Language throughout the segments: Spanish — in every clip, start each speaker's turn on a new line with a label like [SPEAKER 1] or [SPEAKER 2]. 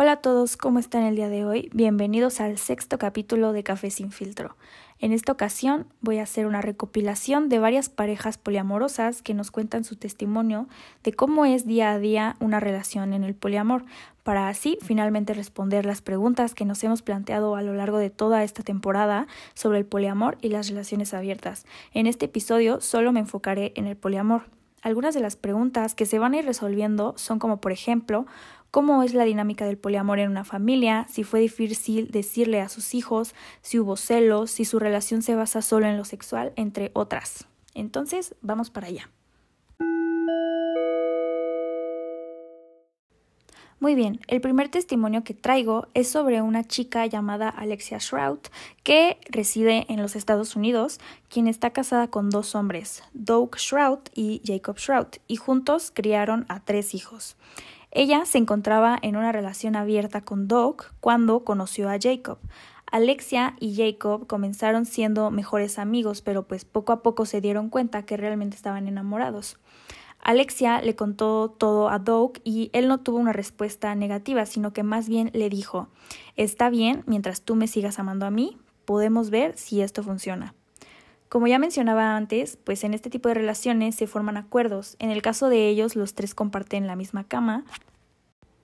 [SPEAKER 1] Hola a todos, ¿cómo están el día de hoy? Bienvenidos al sexto capítulo de Café sin filtro. En esta ocasión voy a hacer una recopilación de varias parejas poliamorosas que nos cuentan su testimonio de cómo es día a día una relación en el poliamor, para así finalmente responder las preguntas que nos hemos planteado a lo largo de toda esta temporada sobre el poliamor y las relaciones abiertas. En este episodio solo me enfocaré en el poliamor. Algunas de las preguntas que se van a ir resolviendo son como por ejemplo cómo es la dinámica del poliamor en una familia, si fue difícil decirle a sus hijos, si hubo celos, si su relación se basa solo en lo sexual, entre otras. Entonces, vamos para allá. Muy bien, el primer testimonio que traigo es sobre una chica llamada Alexia Shroud, que reside en los Estados Unidos, quien está casada con dos hombres, Doug Shroud y Jacob Shroud, y juntos criaron a tres hijos. Ella se encontraba en una relación abierta con Doug cuando conoció a Jacob. Alexia y Jacob comenzaron siendo mejores amigos, pero pues poco a poco se dieron cuenta que realmente estaban enamorados. Alexia le contó todo a Doug y él no tuvo una respuesta negativa, sino que más bien le dijo, está bien, mientras tú me sigas amando a mí, podemos ver si esto funciona. Como ya mencionaba antes, pues en este tipo de relaciones se forman acuerdos. En el caso de ellos, los tres comparten la misma cama,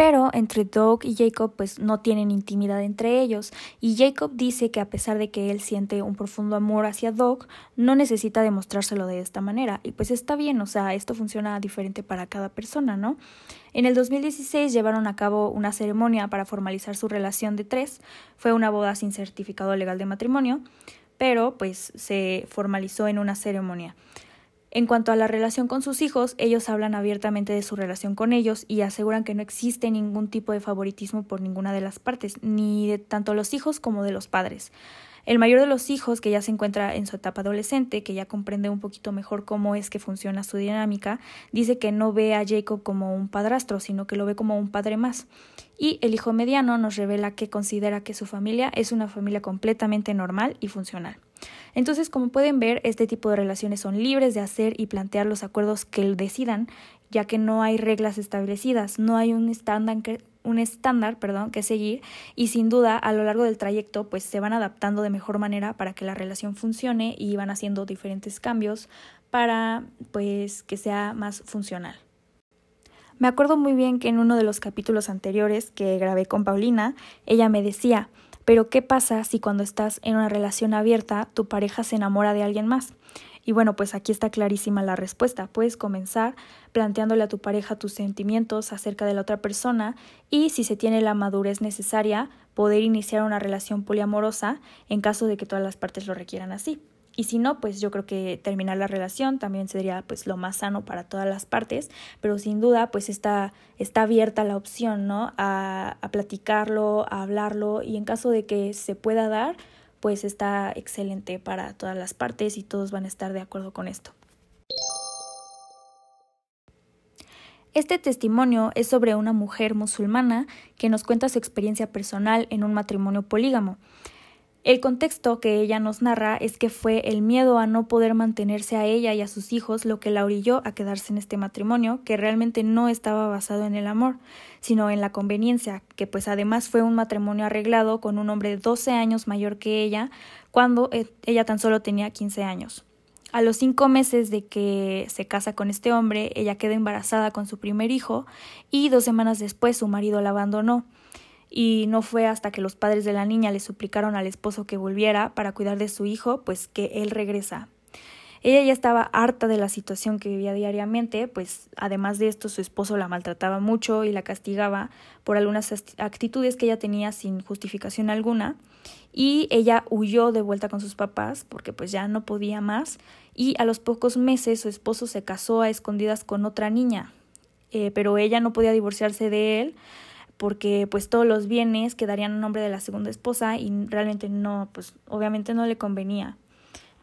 [SPEAKER 1] pero entre Doug y Jacob pues no tienen intimidad entre ellos y Jacob dice que a pesar de que él siente un profundo amor hacia Doug, no necesita demostrárselo de esta manera y pues está bien, o sea, esto funciona diferente para cada persona, ¿no? En el 2016 llevaron a cabo una ceremonia para formalizar su relación de tres, fue una boda sin certificado legal de matrimonio, pero pues se formalizó en una ceremonia. En cuanto a la relación con sus hijos, ellos hablan abiertamente de su relación con ellos y aseguran que no existe ningún tipo de favoritismo por ninguna de las partes, ni de tanto los hijos como de los padres. El mayor de los hijos, que ya se encuentra en su etapa adolescente, que ya comprende un poquito mejor cómo es que funciona su dinámica, dice que no ve a Jacob como un padrastro, sino que lo ve como un padre más. Y el hijo mediano nos revela que considera que su familia es una familia completamente normal y funcional. Entonces, como pueden ver, este tipo de relaciones son libres de hacer y plantear los acuerdos que decidan, ya que no hay reglas establecidas, no hay un estándar que, un estándar, perdón, que seguir y sin duda a lo largo del trayecto pues se van adaptando de mejor manera para que la relación funcione y van haciendo diferentes cambios para pues que sea más funcional. Me acuerdo muy bien que en uno de los capítulos anteriores que grabé con Paulina, ella me decía, pero ¿qué pasa si cuando estás en una relación abierta tu pareja se enamora de alguien más? Y bueno, pues aquí está clarísima la respuesta. Puedes comenzar planteándole a tu pareja tus sentimientos acerca de la otra persona y si se tiene la madurez necesaria, poder iniciar una relación poliamorosa en caso de que todas las partes lo requieran así. Y si no, pues yo creo que terminar la relación también sería pues lo más sano para todas las partes, pero sin duda pues está, está abierta la opción, ¿no? A, a platicarlo, a hablarlo y en caso de que se pueda dar, pues está excelente para todas las partes y todos van a estar de acuerdo con esto. Este testimonio es sobre una mujer musulmana que nos cuenta su experiencia personal en un matrimonio polígamo. El contexto que ella nos narra es que fue el miedo a no poder mantenerse a ella y a sus hijos lo que la orilló a quedarse en este matrimonio, que realmente no estaba basado en el amor, sino en la conveniencia, que pues además fue un matrimonio arreglado con un hombre de 12 años mayor que ella, cuando eh, ella tan solo tenía 15 años. A los cinco meses de que se casa con este hombre, ella queda embarazada con su primer hijo y dos semanas después su marido la abandonó y no fue hasta que los padres de la niña le suplicaron al esposo que volviera para cuidar de su hijo, pues que él regresa. Ella ya estaba harta de la situación que vivía diariamente, pues además de esto su esposo la maltrataba mucho y la castigaba por algunas actitudes que ella tenía sin justificación alguna. Y ella huyó de vuelta con sus papás porque pues ya no podía más. Y a los pocos meses su esposo se casó a escondidas con otra niña, eh, pero ella no podía divorciarse de él porque pues todos los bienes quedarían a nombre de la segunda esposa y realmente no, pues obviamente no le convenía.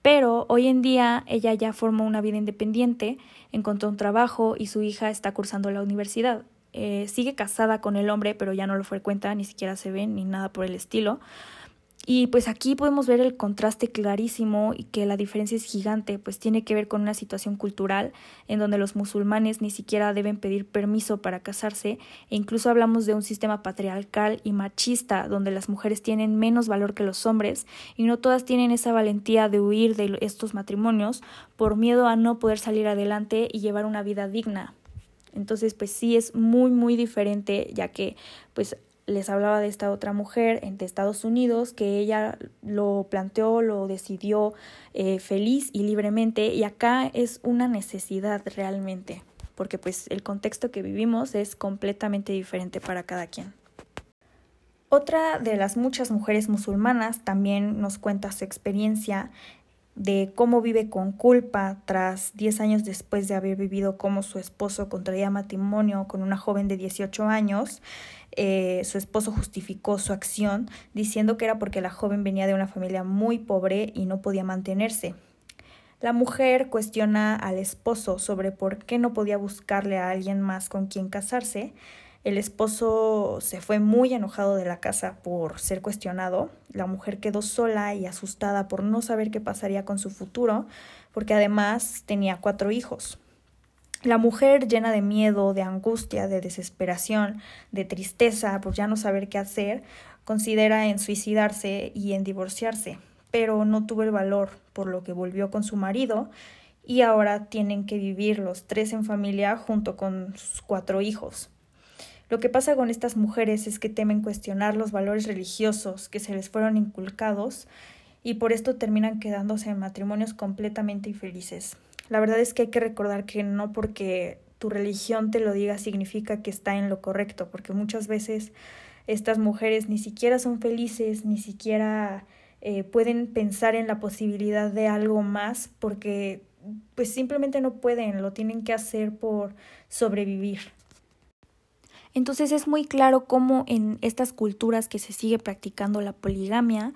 [SPEAKER 1] Pero hoy en día ella ya formó una vida independiente, encontró un trabajo y su hija está cursando la universidad. Eh, sigue casada con el hombre, pero ya no lo frecuenta, ni siquiera se ven ni nada por el estilo. Y pues aquí podemos ver el contraste clarísimo y que la diferencia es gigante, pues tiene que ver con una situación cultural en donde los musulmanes ni siquiera deben pedir permiso para casarse e incluso hablamos de un sistema patriarcal y machista donde las mujeres tienen menos valor que los hombres y no todas tienen esa valentía de huir de estos matrimonios por miedo a no poder salir adelante y llevar una vida digna. Entonces, pues sí es muy, muy diferente, ya que pues les hablaba de esta otra mujer de Estados Unidos que ella lo planteó, lo decidió eh, feliz y libremente y acá es una necesidad realmente porque pues el contexto que vivimos es completamente diferente para cada quien. Otra de las muchas mujeres musulmanas también nos cuenta su experiencia de cómo vive con culpa tras 10 años después de haber vivido como su esposo contraía matrimonio con una joven de 18 años. Eh, su esposo justificó su acción diciendo que era porque la joven venía de una familia muy pobre y no podía mantenerse. La mujer cuestiona al esposo sobre por qué no podía buscarle a alguien más con quien casarse el esposo se fue muy enojado de la casa por ser cuestionado. La mujer quedó sola y asustada por no saber qué pasaría con su futuro, porque además tenía cuatro hijos. La mujer llena de miedo, de angustia, de desesperación, de tristeza por ya no saber qué hacer, considera en suicidarse y en divorciarse, pero no tuvo el valor, por lo que volvió con su marido y ahora tienen que vivir los tres en familia junto con sus cuatro hijos. Lo que pasa con estas mujeres es que temen cuestionar los valores religiosos que se les fueron inculcados y por esto terminan quedándose en matrimonios completamente infelices. La verdad es que hay que recordar que no porque tu religión te lo diga significa que está en lo correcto, porque muchas veces estas mujeres ni siquiera son felices, ni siquiera eh, pueden pensar en la posibilidad de algo más porque pues simplemente no pueden, lo tienen que hacer por sobrevivir. Entonces es muy claro cómo en estas culturas que se sigue practicando la poligamia,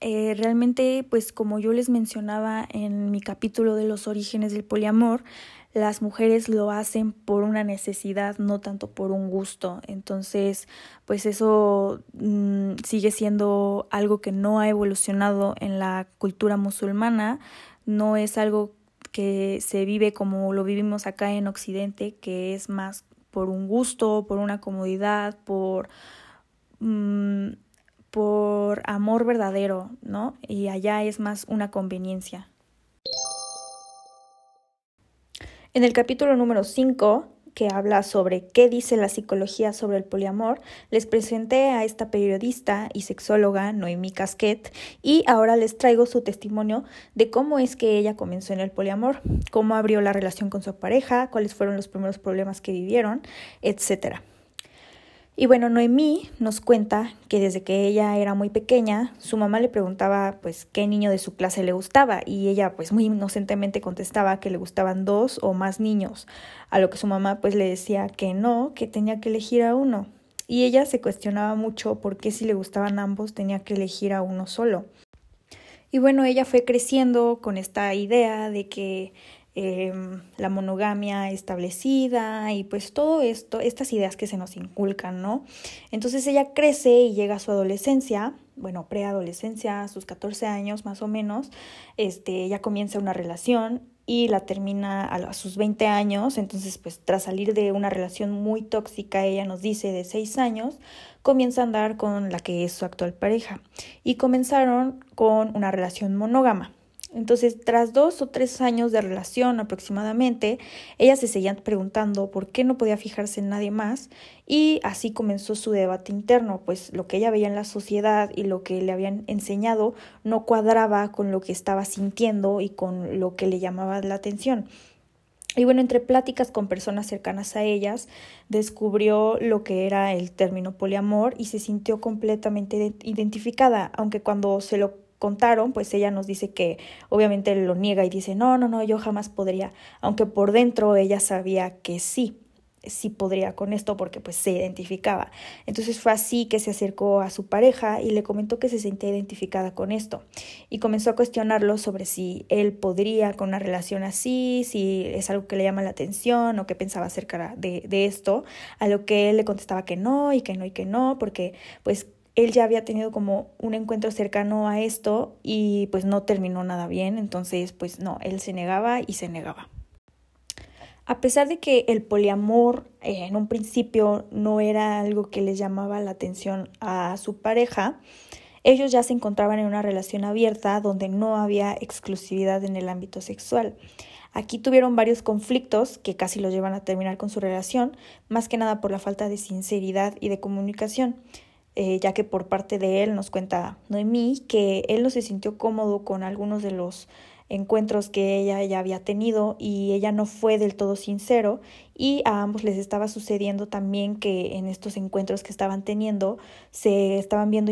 [SPEAKER 1] eh, realmente, pues como yo les mencionaba en mi capítulo de los orígenes del poliamor, las mujeres lo hacen por una necesidad, no tanto por un gusto. Entonces, pues eso mm, sigue siendo algo que no ha evolucionado en la cultura musulmana, no es algo que se vive como lo vivimos acá en Occidente, que es más por un gusto, por una comodidad, por, mm, por amor verdadero, ¿no? Y allá es más una conveniencia. En el capítulo número 5 que habla sobre qué dice la psicología sobre el poliamor, les presenté a esta periodista y sexóloga Noemi Casquet y ahora les traigo su testimonio de cómo es que ella comenzó en el poliamor, cómo abrió la relación con su pareja, cuáles fueron los primeros problemas que vivieron, etcétera. Y bueno, Noemí nos cuenta que desde que ella era muy pequeña, su mamá le preguntaba pues qué niño de su clase le gustaba y ella pues muy inocentemente contestaba que le gustaban dos o más niños, a lo que su mamá pues le decía que no, que tenía que elegir a uno. Y ella se cuestionaba mucho por qué si le gustaban ambos tenía que elegir a uno solo. Y bueno, ella fue creciendo con esta idea de que Em, la monogamia establecida y pues todo esto, estas ideas que se nos inculcan, ¿no? Entonces ella crece y llega a su adolescencia, bueno, preadolescencia, a sus 14 años más o menos, este, ella comienza una relación y la termina a, sus 20 años, entonces pues tras salir de una relación muy tóxica, ella nos dice de 6 años, comienza a andar con la que es su actual pareja y comenzaron con una relación monógama. Entonces, tras dos o tres años de relación aproximadamente, ella se seguía preguntando por qué no podía fijarse en nadie más y así comenzó su debate interno, pues lo que ella veía en la sociedad y lo que le habían enseñado no cuadraba con lo que estaba sintiendo y con lo que le llamaba la atención. Y bueno, entre pláticas con personas cercanas a ellas, descubrió lo que era el término poliamor y se sintió completamente identificada, aunque cuando se lo contaron, pues ella nos dice que obviamente lo niega y dice, no, no, no, yo jamás podría, aunque por dentro ella sabía que sí, sí podría con esto porque pues se identificaba. Entonces fue así que se acercó a su pareja y le comentó que se sentía identificada con esto y comenzó a cuestionarlo sobre si él podría con una relación así, si es algo que le llama la atención o qué pensaba acerca de, de esto, a lo que él le contestaba que no y que no y que no, porque pues él ya había tenido como un encuentro cercano a esto y pues no terminó nada bien, entonces pues no, él se negaba y se negaba. A pesar de que el poliamor eh, en un principio no era algo que les llamaba la atención a su pareja, ellos ya se encontraban en una relación abierta donde no había exclusividad en el ámbito sexual. Aquí tuvieron varios conflictos que casi los llevan a terminar con su relación, más que nada por la falta de sinceridad y de comunicación. Eh, ya que por parte de él nos cuenta Noemí que él no se sintió cómodo con algunos de los encuentros que ella ya había tenido y ella no fue del todo sincero y a ambos les estaba sucediendo también que en estos encuentros que estaban teniendo se estaban viendo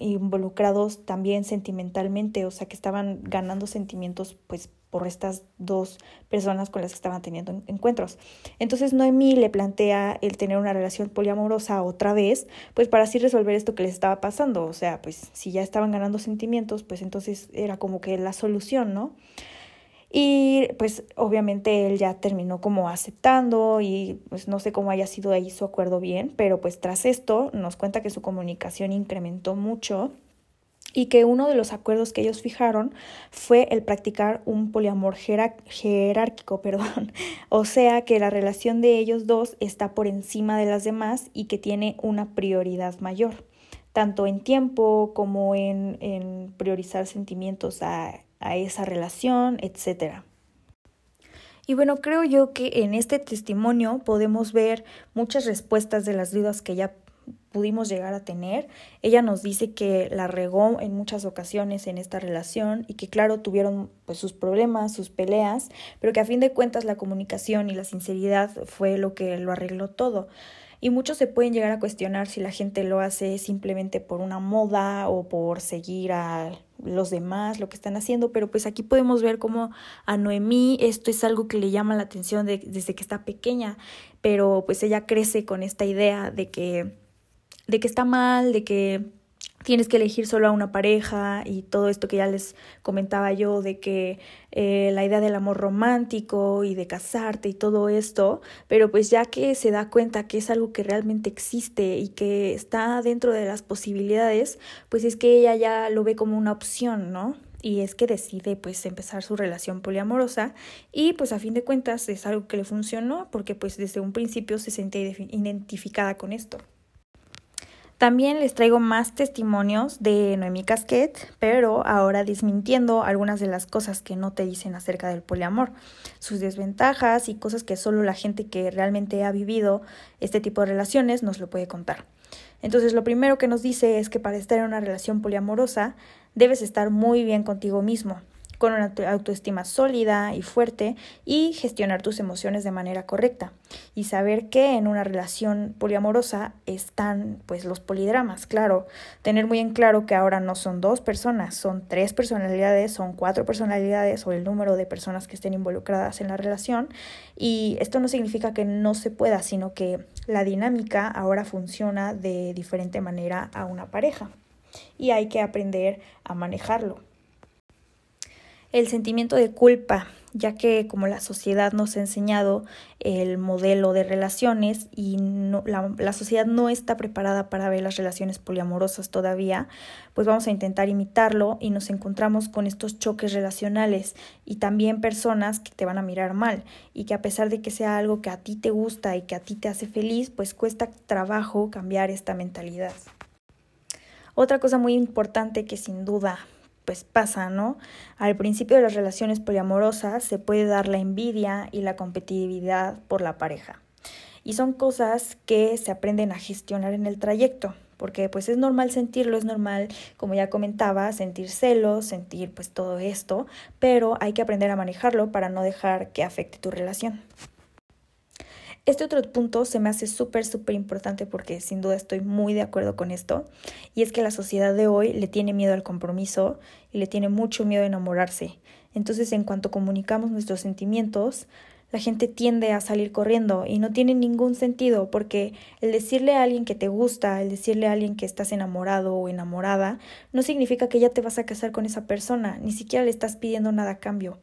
[SPEAKER 1] involucrados también sentimentalmente, o sea que estaban ganando sentimientos pues por estas dos personas con las que estaban teniendo encuentros. Entonces Noemí le plantea el tener una relación poliamorosa otra vez, pues para así resolver esto que les estaba pasando, o sea, pues si ya estaban ganando sentimientos, pues entonces era como que la solución, ¿no? Y pues obviamente él ya terminó como aceptando y pues no sé cómo haya sido ahí su acuerdo bien, pero pues tras esto nos cuenta que su comunicación incrementó mucho y que uno de los acuerdos que ellos fijaron fue el practicar un poliamor jerárquico, perdón, o sea que la relación de ellos dos está por encima de las demás y que tiene una prioridad mayor, tanto en tiempo como en, priorizar sentimientos a, esa relación, etc. Y bueno, creo yo que en este testimonio podemos ver muchas respuestas de las dudas que ya pudimos llegar a tener. Ella nos dice que la regó en muchas ocasiones en esta relación y que claro tuvieron pues sus problemas, sus peleas, pero que a fin de cuentas la comunicación y la sinceridad fue lo que lo arregló todo. Y muchos se pueden llegar a cuestionar si la gente lo hace simplemente por una moda o por seguir a los demás, lo que están haciendo, pero pues aquí podemos ver cómo a Noemí esto es algo que le llama la atención desde que está pequeña, pero pues ella crece con esta idea de que de que está mal, de que tienes que elegir solo a una pareja y todo esto que ya les comentaba yo de que eh, la idea del amor romántico y de casarte y todo esto, pero pues ya que se da cuenta que es algo que realmente existe y que está dentro de las posibilidades, pues es que ella ya lo ve como una opción, ¿no? Y es que decide pues empezar su relación poliamorosa y pues a fin de cuentas es algo que le funcionó porque pues desde un principio se sentía identificada con esto. También les traigo más testimonios de Noemí Casquet, pero ahora desmintiendo algunas de las cosas que no te dicen acerca del poliamor, sus desventajas y cosas que solo la gente que realmente ha vivido este tipo de relaciones nos lo puede contar. Entonces, lo primero que nos dice es que para estar en una relación poliamorosa debes estar muy bien contigo mismo, con una autoestima sólida y fuerte y gestionar tus emociones de manera correcta y saber que en una relación poliamorosa están pues los polidramas, claro, tener muy en claro que ahora no son dos personas, son tres personalidades, son cuatro personalidades o el número de personas que estén involucradas en la relación. Y esto no significa que no se pueda, sino que la dinámica ahora funciona de diferente manera a una pareja. Y hay que aprender a manejarlo el sentimiento de culpa, ya que como la sociedad nos ha enseñado el modelo de relaciones y la, sociedad no está preparada para ver las relaciones poliamorosas todavía, pues vamos a intentar imitarlo y nos encontramos con estos choques relacionales y también personas que te van a mirar mal y que a pesar de que sea algo que a ti te gusta y que a ti te hace feliz, pues cuesta trabajo cambiar esta mentalidad. Otra cosa muy importante que sin duda pues pasa, ¿no? Al principio de las relaciones poliamorosas se puede dar la envidia y la competitividad por la pareja. Y son cosas que se aprenden a gestionar en el trayecto, porque pues es normal sentirlo, es normal, como ya comentaba, sentir celos, sentir pues todo esto, pero hay que aprender a manejarlo para no dejar que afecte tu relación. Este otro punto se me hace súper, súper importante porque sin duda estoy muy de acuerdo con esto, y es que la sociedad de hoy le tiene miedo al compromiso y le tiene mucho miedo a enamorarse. Entonces, en cuanto comunicamos nuestros sentimientos, la gente tiende a salir corriendo y no tiene ningún sentido porque el decirle a alguien que te gusta, el decirle a alguien que estás enamorado o enamorada, no significa que ya te vas a casar con esa persona, ni siquiera le estás pidiendo nada a cambio.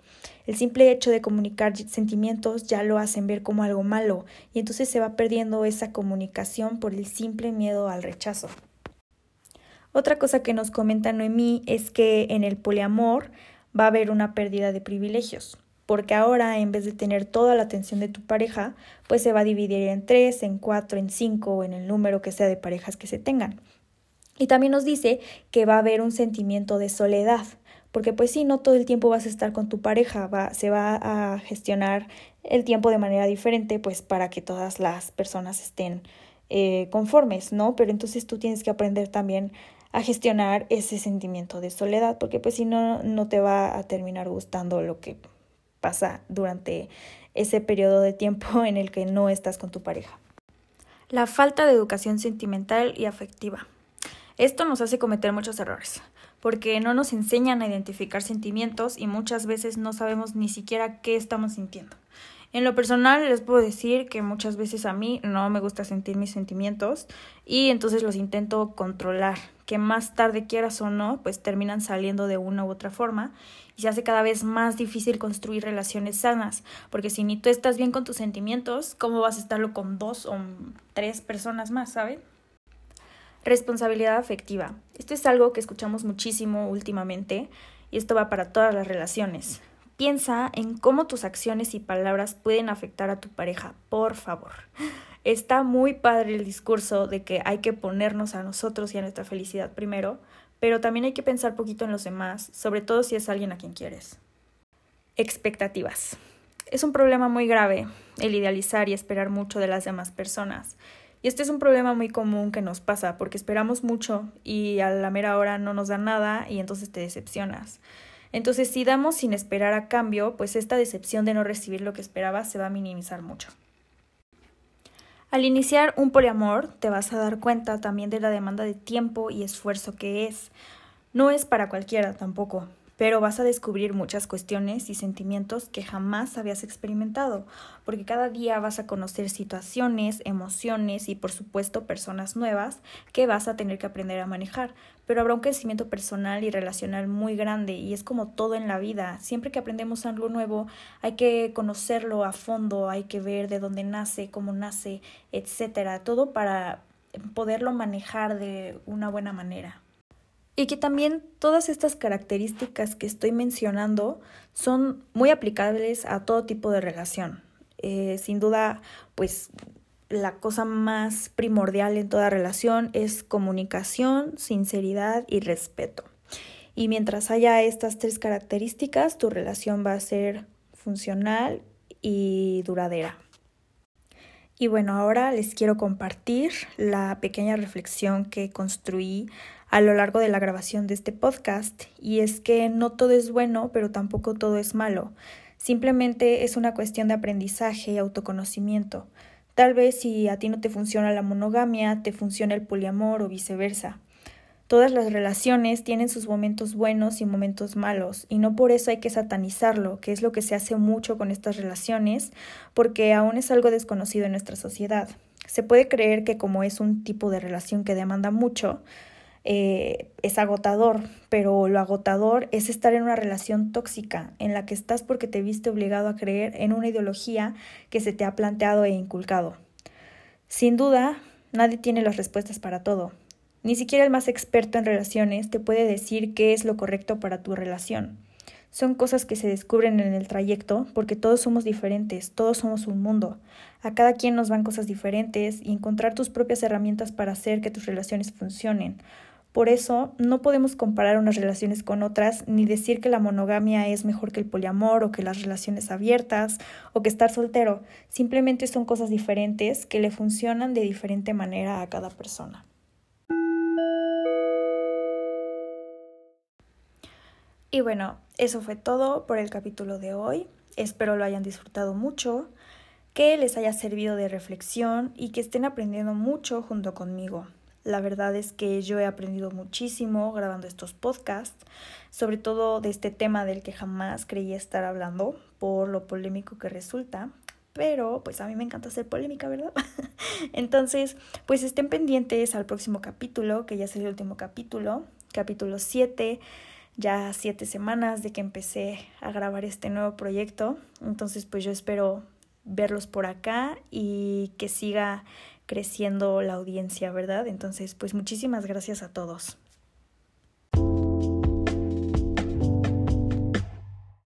[SPEAKER 1] El simple hecho de comunicar sentimientos ya lo hacen ver como algo malo y entonces se va perdiendo esa comunicación por el simple miedo al rechazo. Otra cosa que nos comenta Noemí es que en el poliamor va a haber una pérdida de privilegios, porque ahora en vez de tener toda la atención de tu pareja, pues se va a dividir en tres, en cuatro, en cinco o en el número que sea de parejas que se tengan. Y también nos dice que va a haber un sentimiento de soledad, porque pues sí, no todo el tiempo vas a estar con tu pareja, va, se va a gestionar el tiempo de manera diferente, pues para que todas las personas estén eh, conformes, ¿no? Pero entonces tú tienes que aprender también a gestionar ese sentimiento de soledad, porque pues si no, no te va a terminar gustando lo que pasa durante ese periodo de tiempo en el que no estás con tu pareja. La falta de educación sentimental y afectiva. Esto nos hace cometer muchos errores porque no nos enseñan a identificar sentimientos y muchas veces no sabemos ni siquiera qué estamos sintiendo. En lo personal les puedo decir que muchas veces a mí no me gusta sentir mis sentimientos y entonces los intento controlar, que más tarde quieras o no, pues terminan saliendo de una u otra forma y se hace cada vez más difícil construir relaciones sanas, porque si ni tú estás bien con tus sentimientos, ¿cómo vas a estarlo con dos o tres personas más, ¿saben? Responsabilidad afectiva. Esto es algo que escuchamos muchísimo últimamente y esto va para todas las relaciones. Piensa en cómo tus acciones y palabras pueden afectar a tu pareja, por favor. Está muy padre el discurso de que hay que ponernos a nosotros y a nuestra felicidad primero, pero también hay que pensar poquito en los demás, sobre todo si es alguien a quien quieres. Expectativas. Es un problema muy grave el idealizar y esperar mucho de las demás personas. Y este es un problema muy común que nos pasa porque esperamos mucho y a la mera hora no nos dan nada y entonces te decepcionas. Entonces, si damos sin esperar a cambio, pues esta decepción de no recibir lo que esperabas se va a minimizar mucho. Al iniciar un poliamor, te vas a dar cuenta también de la demanda de tiempo y esfuerzo que es. No es para cualquiera tampoco pero vas a descubrir muchas cuestiones y sentimientos que jamás habías experimentado, porque cada día vas a conocer situaciones, emociones y por supuesto personas nuevas que vas a tener que aprender a manejar, pero habrá un crecimiento personal y relacional muy grande y es como todo en la vida, siempre que aprendemos algo nuevo hay que conocerlo a fondo, hay que ver de dónde nace, cómo nace, etcétera, todo para poderlo manejar de una buena manera. Y que también todas estas características que estoy mencionando son muy aplicables a todo tipo de relación. Eh, sin duda, pues la cosa más primordial en toda relación es comunicación, sinceridad y respeto. Y mientras haya estas tres características, tu relación va a ser funcional y duradera. Y bueno, ahora les quiero compartir la pequeña reflexión que construí a lo largo de la grabación de este podcast, y es que no todo es bueno, pero tampoco todo es malo. Simplemente es una cuestión de aprendizaje y autoconocimiento. Tal vez si a ti no te funciona la monogamia, te funciona el poliamor o viceversa. Todas las relaciones tienen sus momentos buenos y momentos malos, y no por eso hay que satanizarlo, que es lo que se hace mucho con estas relaciones, porque aún es algo desconocido en nuestra sociedad. Se puede creer que como es un tipo de relación que demanda mucho, eh, es agotador, pero lo agotador es estar en una relación tóxica en la que estás porque te viste obligado a creer en una ideología que se te ha planteado e inculcado. Sin duda, nadie tiene las respuestas para todo. Ni siquiera el más experto en relaciones te puede decir qué es lo correcto para tu relación. Son cosas que se descubren en el trayecto porque todos somos diferentes, todos somos un mundo. A cada quien nos van cosas diferentes y encontrar tus propias herramientas para hacer que tus relaciones funcionen por eso no podemos comparar unas relaciones con otras ni decir que la monogamia es mejor que el poliamor o que las relaciones abiertas o que estar soltero. Simplemente son cosas diferentes que le funcionan de diferente manera a cada persona. Y bueno, eso fue todo por el capítulo de hoy. Espero lo hayan disfrutado mucho, que les haya servido de reflexión y que estén aprendiendo mucho junto conmigo. La verdad es que yo he aprendido muchísimo grabando estos podcasts, sobre todo de este tema del que jamás creía estar hablando por lo polémico que resulta. Pero pues a mí me encanta hacer polémica, ¿verdad? Entonces, pues estén pendientes al próximo capítulo, que ya es el último capítulo, capítulo 7 ya siete semanas de que empecé a grabar este nuevo proyecto. Entonces, pues yo espero verlos por acá y que siga creciendo la audiencia, ¿verdad? Entonces, pues muchísimas gracias a todos.